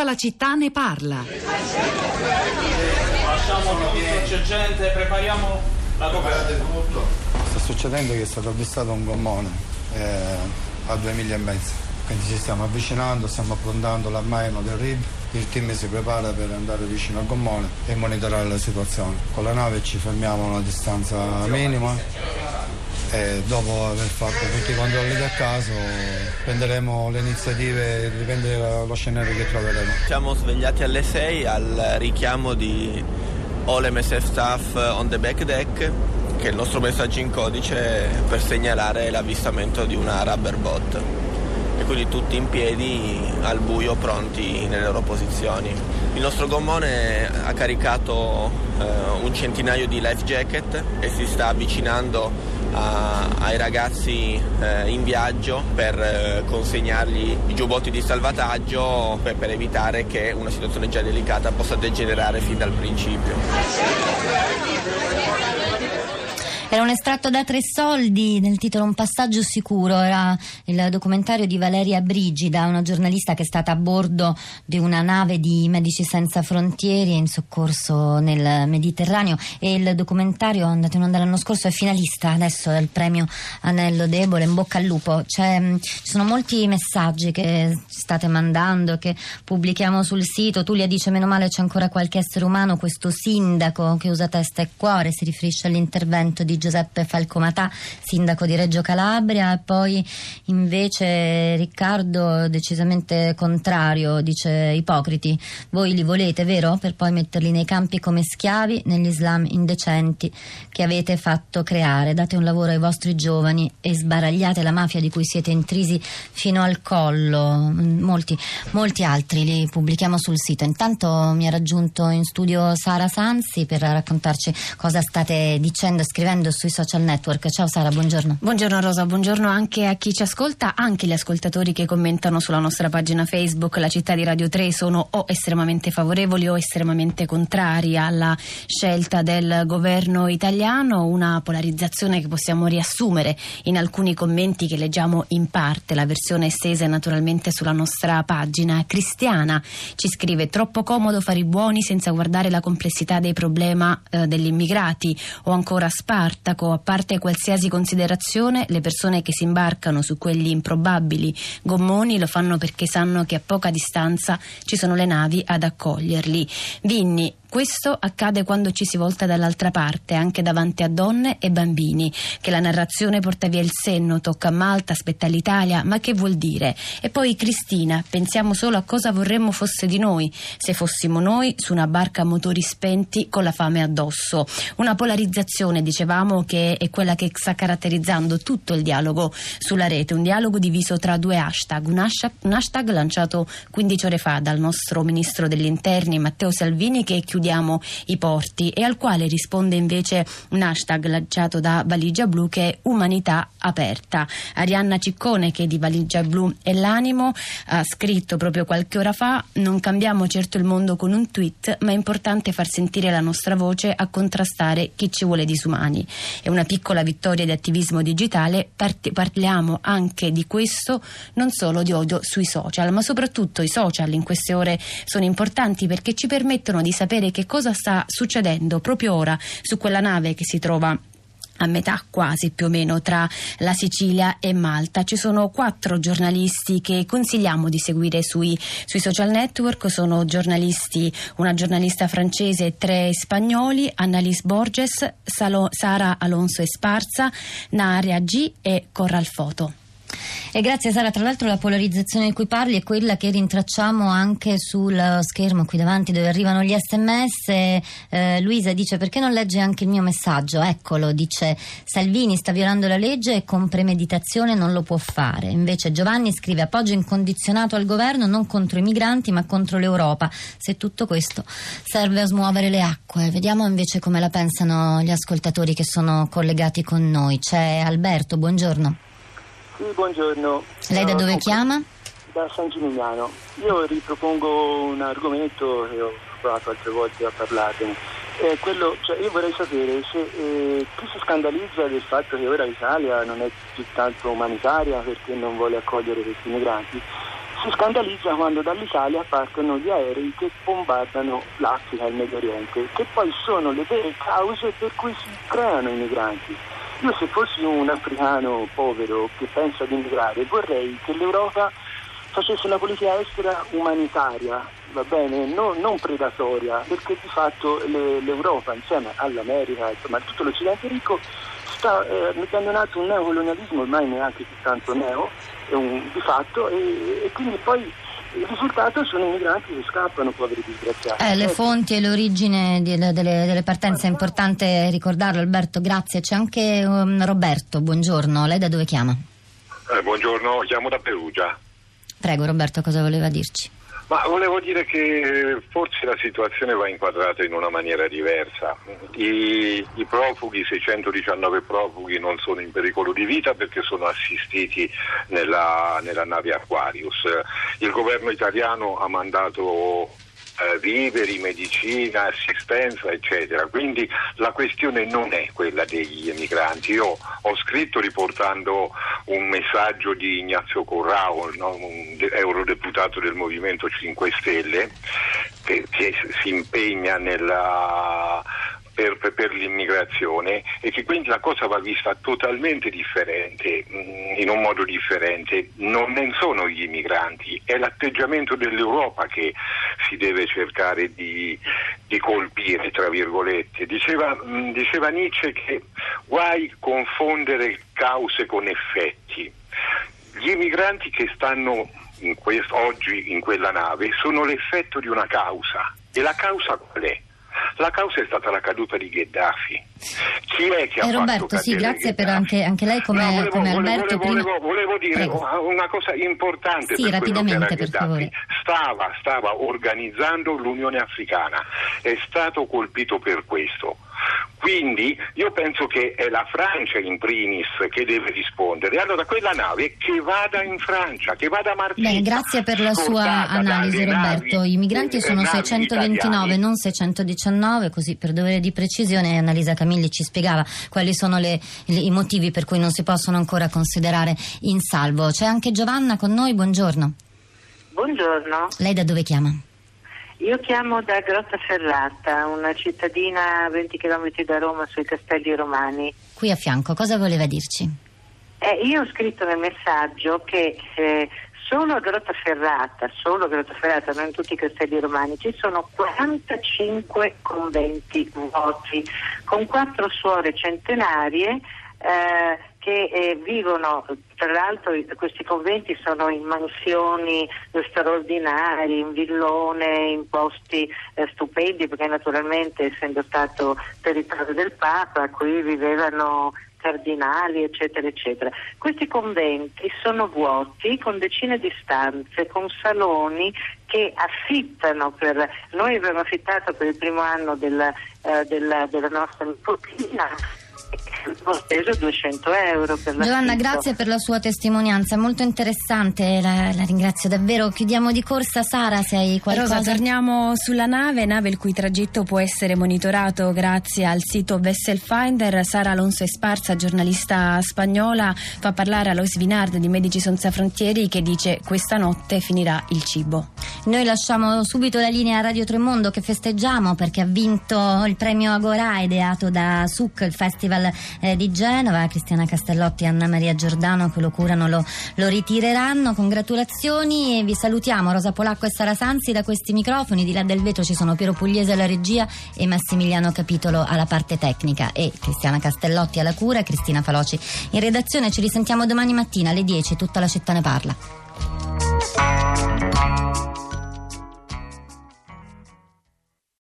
Tutta la città ne parla. Lasciamo tutto, c'è gente, prepariamo la coperta. Sta succedendo che è stato avvistato un gommone eh, a due miglia e mezzo. Quindi ci stiamo avvicinando, stiamo approntando l'armaino del RIB. Il team si prepara per andare vicino al gommone e monitorare la situazione. Con la nave ci fermiamo a una distanza minima e dopo aver fatto tutti i controlli del caso prenderemo le iniziative, dipende dallo scenario che troveremo. Siamo svegliati alle 6 al richiamo di All MSF Staff on the back deck che è il nostro messaggio in codice per segnalare l'avvistamento di una rubber bot e quindi tutti in piedi al buio pronti nelle loro posizioni. Il nostro gommone ha caricato eh, un centinaio di life jacket e si sta avvicinando a, ai ragazzi eh, in viaggio per eh, consegnargli i giubbotti di salvataggio per, per evitare che una situazione già delicata possa degenerare fin dal principio. Era un estratto da Tre Soldi nel titolo Un passaggio sicuro, era il documentario di Valeria Brigida, una giornalista che è stata a bordo di una nave di Medici Senza Frontiere in soccorso nel Mediterraneo. E il documentario andato in onda l'anno scorso è finalista adesso del premio Anello Debole, in bocca al lupo. C'è, ci sono molti messaggi che state mandando, che pubblichiamo sul sito, Tulia dice meno male c'è ancora qualche essere umano, questo sindaco che usa testa e cuore, si riferisce all'intervento di Giuseppe Falcomatà, sindaco di Reggio Calabria, e poi invece Riccardo decisamente contrario, dice ipocriti, voi li volete, vero? Per poi metterli nei campi come schiavi, negli islam indecenti che avete fatto creare. Date un lavoro ai vostri giovani e sbaragliate la mafia di cui siete intrisi fino al collo. Molti, molti altri li pubblichiamo sul sito. Intanto mi ha raggiunto in studio Sara Sansi per raccontarci cosa state dicendo e scrivendo sui social network. Ciao Sara, buongiorno. Buongiorno Rosa, buongiorno anche a chi ci ascolta, anche gli ascoltatori che commentano sulla nostra pagina Facebook. La città di Radio 3 sono o estremamente favorevoli o estremamente contrari alla scelta del governo italiano, una polarizzazione che possiamo riassumere in alcuni commenti che leggiamo in parte. La versione estesa è naturalmente sulla nostra pagina. Cristiana ci scrive troppo comodo fare i buoni senza guardare la complessità dei problemi eh, degli immigrati o ancora Sparta Spartaco, a parte qualsiasi considerazione, le persone che si imbarcano su quegli improbabili gommoni lo fanno perché sanno che a poca distanza ci sono le navi ad accoglierli. Vinni, questo accade quando ci si volta dall'altra parte, anche davanti a donne e bambini, che la narrazione porta via il senno, tocca a Malta, aspetta l'Italia, ma che vuol dire? E poi Cristina, pensiamo solo a cosa vorremmo fosse di noi, se fossimo noi su una barca a motori spenti con la fame addosso. Una polarizzazione, dicevamo, che è quella che sta caratterizzando tutto il dialogo sulla rete, un dialogo diviso tra due hashtag, un hashtag, un hashtag lanciato 15 ore fa dal nostro ministro degli interni Matteo Salvini che chiude chiudiamo i porti e al quale risponde invece un hashtag lanciato da Valigia Blu che è Umanità Aperta. Arianna Ciccone che di Valigia Blu è l'animo ha scritto proprio qualche ora fa non cambiamo certo il mondo con un tweet ma è importante far sentire la nostra voce a contrastare chi ci vuole disumani. È una piccola vittoria di attivismo digitale, Part- parliamo anche di questo non solo di odio sui social ma soprattutto i social in queste ore sono importanti perché ci permettono di sapere che cosa sta succedendo proprio ora su quella nave che si trova a metà quasi più o meno tra la Sicilia e Malta. Ci sono quattro giornalisti che consigliamo di seguire sui, sui social network, sono giornalisti, una giornalista francese e tre spagnoli, Annalise Borges, Salo, Sara Alonso Esparza, Naria G e Corral Foto. E grazie Sara, tra l'altro la polarizzazione di cui parli è quella che rintracciamo anche sul schermo qui davanti dove arrivano gli sms. Eh, Luisa dice perché non legge anche il mio messaggio? Eccolo, dice Salvini sta violando la legge e con premeditazione non lo può fare. Invece Giovanni scrive appoggio incondizionato al governo non contro i migranti ma contro l'Europa. Se tutto questo serve a smuovere le acque. Vediamo invece come la pensano gli ascoltatori che sono collegati con noi. C'è Alberto, buongiorno. Sì, buongiorno. Lei da dove chiama? Da San Gimignano. Io ripropongo un argomento che ho provato altre volte a parlarne. Eh, quello, cioè io vorrei sapere se eh, chi si scandalizza del fatto che ora l'Italia non è più tanto umanitaria perché non vuole accogliere questi migranti, si scandalizza quando dall'Italia partono gli aerei che bombardano l'Africa e il Medio Oriente, che poi sono le vere cause per cui si creano i migranti. Io se fossi un africano povero che pensa ad immigrare vorrei che l'Europa facesse una politica estera umanitaria, va bene, no, non predatoria, perché di fatto le, l'Europa insieme all'America, insomma a tutto l'Occidente ricco, sta eh, mettendo in atto un neocolonialismo ormai neanche più tanto neo, un, di fatto, e, e quindi poi il risultato sono i migranti che scappano, poveri disgraziati. Eh, le fonti e l'origine di- delle, delle partenze è importante ricordarlo. Alberto, grazie. C'è anche um, Roberto, buongiorno. Lei da dove chiama? Eh, buongiorno, chiamo da Perugia. Prego Roberto, cosa voleva dirci? Ma volevo dire che forse la situazione va inquadrata in una maniera diversa. I, i profughi, 619 profughi, non sono in pericolo di vita perché sono assistiti nella, nella nave Aquarius. Il governo italiano ha mandato eh, viveri, medicina, assistenza, eccetera. Quindi la questione non è quella degli emigranti. Io ho scritto riportando un messaggio di Ignazio Corrao, no, un de- eurodeputato del Movimento 5 Stelle, che, che si impegna nella per, per- l'immigrazione e che quindi la cosa va vista totalmente differente, mm, in un modo differente. Non ne sono gli immigranti, è l'atteggiamento dell'Europa che si deve cercare di, di colpire, tra virgolette. Diceva, mm, diceva Nietzsche che guai confondere cause con effetti. Gli immigranti che stanno in quest- oggi in quella nave sono l'effetto di una causa. E la causa qual è? La causa è stata la caduta di Gheddafi. Chi è che ha Eh, fatto Roberto, sì, grazie per Gheddafi? anche, anche lei come, No, volevo, come volevo- Alberto. volevo- prima... volevo dire Prego. una cosa importante Sì, per quello che rapidamente, era per favore. Stava, stava organizzando l'Unione Africana, è stato colpito per questo. Quindi io penso che è la Francia in primis che deve rispondere. Allora quella nave che vada in Francia, che vada a Marsiglia. Bene, grazie per la sua analisi Roberto. navi- I migranti sono navi 629, italiane. non 619, così per dovere di precisione Annalisa Camilli ci spiegava quali sono le- le- i motivi per cui non si possono ancora considerare in salvo. C'è anche Giovanna con noi, buongiorno. Buongiorno, Lei da dove chiama? Io chiamo da Grottaferrata, una cittadina a 20 km da Roma sui Castelli Romani. Qui a fianco, cosa voleva dirci? Eh, io ho scritto nel messaggio che eh, solo a Grottaferrata, solo a Grottaferrata, non in tutti i Castelli Romani, ci sono 45 conventi vuoti con quattro suore centenarie eh, che eh, vivono, tra l'altro questi conventi sono in mansioni straordinarie, in villone, in posti eh, stupendi, perché naturalmente essendo stato territorio del Papa, qui vivevano cardinali, eccetera, eccetera. Questi conventi sono vuoti con decine di stanze, con saloni che affittano per noi abbiamo affittato per il primo anno della, eh, della, della nostra nipotina ho speso 200 euro per la Giovanna, grazie per la sua testimonianza, è molto interessante, la, la ringrazio davvero. Chiudiamo di corsa, Sara, se hai qualcosa. Rosa, torniamo sulla nave, nave il cui tragitto può essere monitorato grazie al sito Vessel Finder. Sara Alonso Esparza, giornalista spagnola, fa parlare allo Svinard di Medici Senza Frontieri che dice questa notte finirà il cibo. Noi lasciamo subito la linea a Radio Tremondo che festeggiamo perché ha vinto il premio Agorà ideato da SUC, il Festival eh, di Genova. Cristiana Castellotti e Anna Maria Giordano che lo curano lo, lo ritireranno. Congratulazioni e vi salutiamo Rosa Polacco e Sara Sanzi da questi microfoni. Di là del vetro ci sono Piero Pugliese alla regia e Massimiliano Capitolo alla parte tecnica e Cristiana Castellotti alla cura e Cristina Faloci in redazione. Ci risentiamo domani mattina alle 10. Tutta la città ne parla.